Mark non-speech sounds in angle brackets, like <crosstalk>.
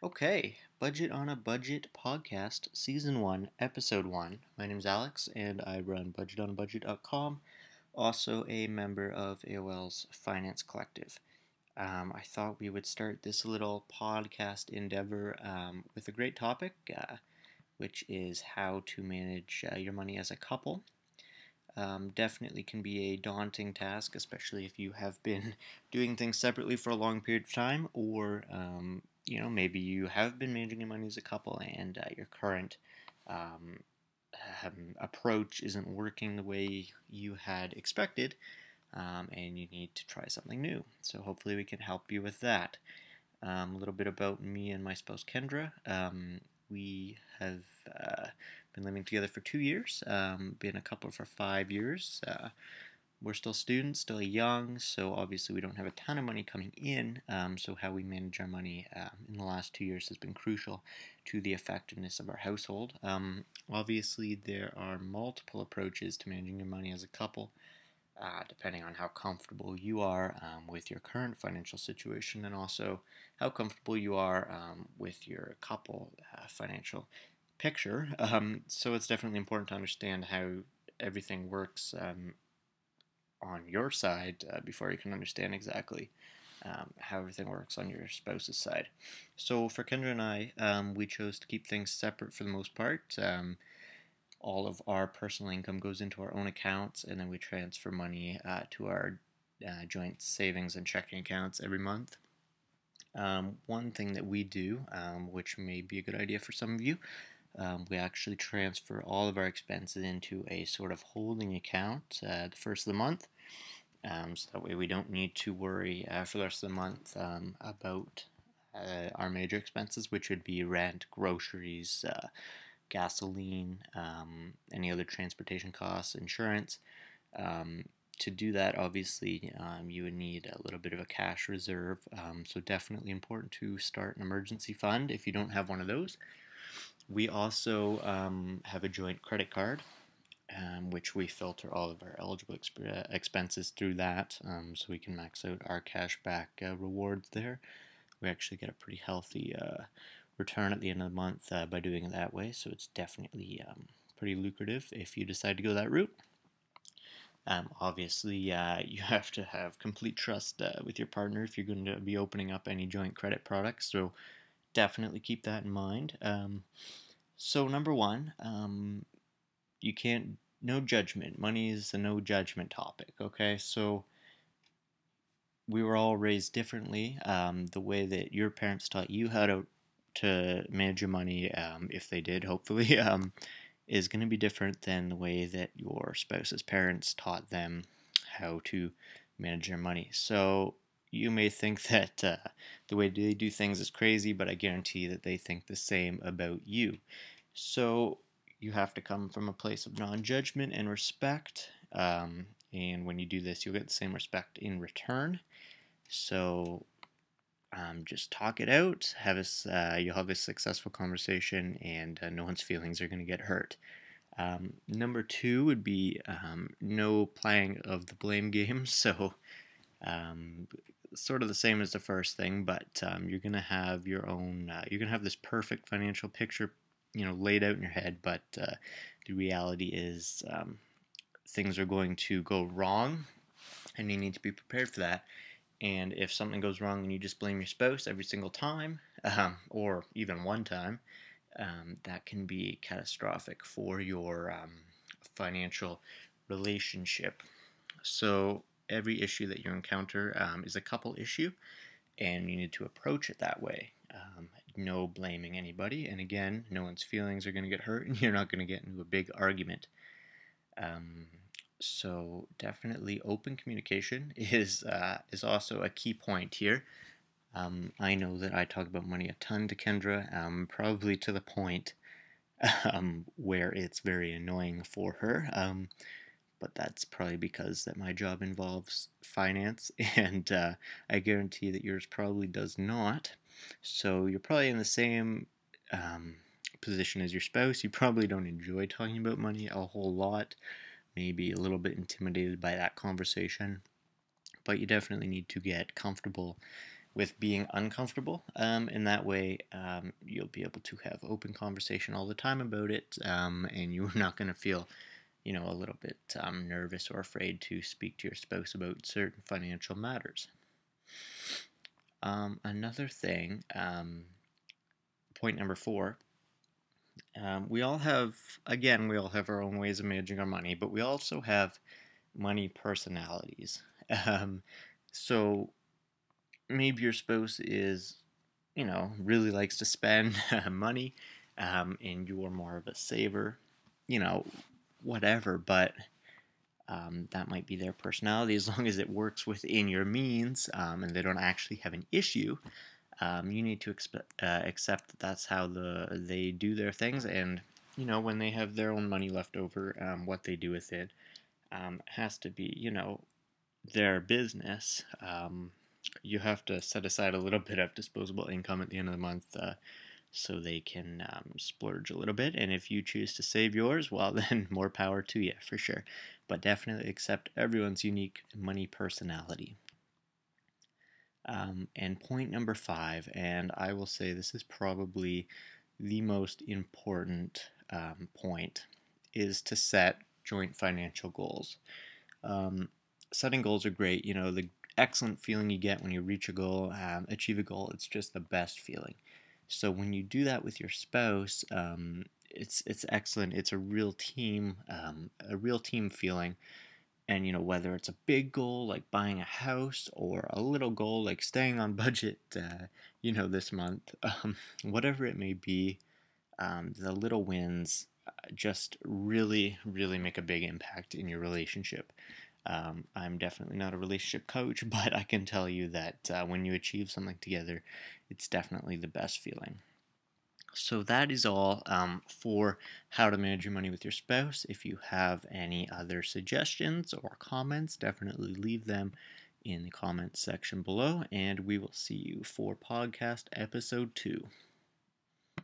Okay, Budget on a Budget podcast, season one, episode one. My name is Alex, and I run budgetonabudget.com, also a member of AOL's Finance Collective. Um, I thought we would start this little podcast endeavor um, with a great topic, uh, which is how to manage uh, your money as a couple. Um, definitely can be a daunting task, especially if you have been <laughs> doing things separately for a long period of time, or um, you know maybe you have been managing your money as a couple and uh, your current um, um, approach isn't working the way you had expected, um, and you need to try something new. So hopefully we can help you with that. Um, a little bit about me and my spouse Kendra. Um, we have uh, been living together for two years, um, been a couple for five years. Uh, we're still students, still young, so obviously we don't have a ton of money coming in. Um, so how we manage our money um, in the last two years has been crucial to the effectiveness of our household. Um, obviously, there are multiple approaches to managing your money as a couple. Uh, depending on how comfortable you are um, with your current financial situation and also how comfortable you are um, with your couple uh, financial picture. <laughs> Um, so it's definitely important to understand how everything works on your side uh, before you can understand exactly um, how everything works on your spouse's side. So for Kendra and I, um, we chose to keep things separate for the most part. Um, all of our personal income goes into our own accounts, and then we transfer money uh, to our uh, joint savings and checking accounts every month. Um, one thing that we do, um, which may be a good idea for some of you, um, we actually transfer all of our expenses into a sort of holding account uh, the first of the month. Um, so that way we don't need to worry uh, for the rest of the month um, about uh, our major expenses, which would be rent, groceries, uh, gasoline, um, any other transportation costs, insurance. Um, to do that, obviously, um, you would need a little bit of a cash reserve. so definitely important to start an emergency fund if you don't have one of those. We also um, have a joint credit card, um, which we filter all of our eligible exp- expenses through that, um, so we can max out our cashback uh, rewards there. We actually get a pretty healthy uh, return at the end of the month uh, by doing it that way, so it's definitely um, pretty lucrative if you decide to go that route. Um, obviously, uh, <laughs> you have to have complete trust uh, with your partner if you're going to be opening up any joint credit products. So definitely keep that in mind. Um, so number one, um, you can't no judgment. Money is a no judgment topic. Okay, so we were all raised differently. Um, the way that your parents taught you how to to manage your money, um, if they did, hopefully, <laughs> um, is going to be different than the way that your spouse's parents taught them how to manage their money. So you may think <laughs> that uh, the way they do things is crazy, but I guarantee that they think the same about you. So you have to come from a place of non judgment and respect. Um, and when you do this, you'll get the same respect in return. So um, just talk it out. Have a, uh, you'll have a successful conversation, and uh, no one's feelings are going to get hurt. Um, number two would be um, no playing of the blame game. <laughs> So um, sort of the same as the first thing, but um, you're gonna have your own. Uh, you're gonna have this perfect financial picture, you know, laid out in your head. But uh, the reality is, um, things are going to go wrong, and you need to be prepared for that. And if something goes wrong and you just blame your spouse every single time, <laughs> um, or even one time, um, that can be catastrophic for your um, financial relationship. So every issue that you encounter um, is a couple issue, and you need to approach it that way. Um, no blaming anybody, and again, no one's feelings are going to get hurt, <laughs> and you're not going to get into a big argument. Um, so definitely, open communication <laughs> is uh, is also a key point here. Um, I know that I talk about money a ton to Kendra, um, probably to the point <laughs> um, where it's very annoying for her. But that's probably because that my job involves finance, <laughs> and uh, I guarantee that yours probably does not. So you're probably in the same um, position as your spouse. You probably don't enjoy talking about money a whole lot, maybe a little bit intimidated by that conversation, but you definitely need to get comfortable with being uncomfortable. Um, that way, um, you'll be able to have open conversation all the time about it, um, and you're <laughs> not going to feel, you know, a little bit um, nervous or afraid to speak to your spouse about certain financial matters. Um, another thing, um, point number four. we all have, again, we all have our own ways of managing our money, but we also have money personalities. <laughs> so maybe your spouse is, you know, really likes to spend <laughs> money, um, and you're more of a saver, you know, whatever. But um, that might be their personality <laughs> as long as it works within your means um, and they don't actually have an issue. Um, you need to expe- uh, accept that that's how the they do their things, and you know when they have their own money left over, um, what they do with it um, has to be you know their business. Um, you have to set aside a little <laughs> bit of disposable income at the end of the month uh, so they can um, splurge a little bit. And if you choose to save yours, <laughs> well, then more power to you for sure. But definitely accept everyone's unique money personality. Um, and point number five, and I will say this is probably the most important um, point, is to set joint financial goals. Um, setting goals are great. You know, the excellent feeling you get when you reach a goal, um, achieve a goal. It's just the best feeling. So when you do that with your spouse, um, it's it's excellent. It's a real team, um, a real team feeling. And you know whether it's a big goal like buying a house or a little goal like staying on <laughs> budget, uh, you know this month, <laughs> um, whatever it may be, um, the little wins uh, just really really make a big impact in your relationship. Um, I'm definitely not a relationship coach, <laughs> but I can tell you that uh, when you achieve something together, it's definitely the best feeling. So that is all um, for how to manage your money with your spouse. If you have any other suggestions or comments, definitely leave them in the comments section below, and we will see you for podcast episode two.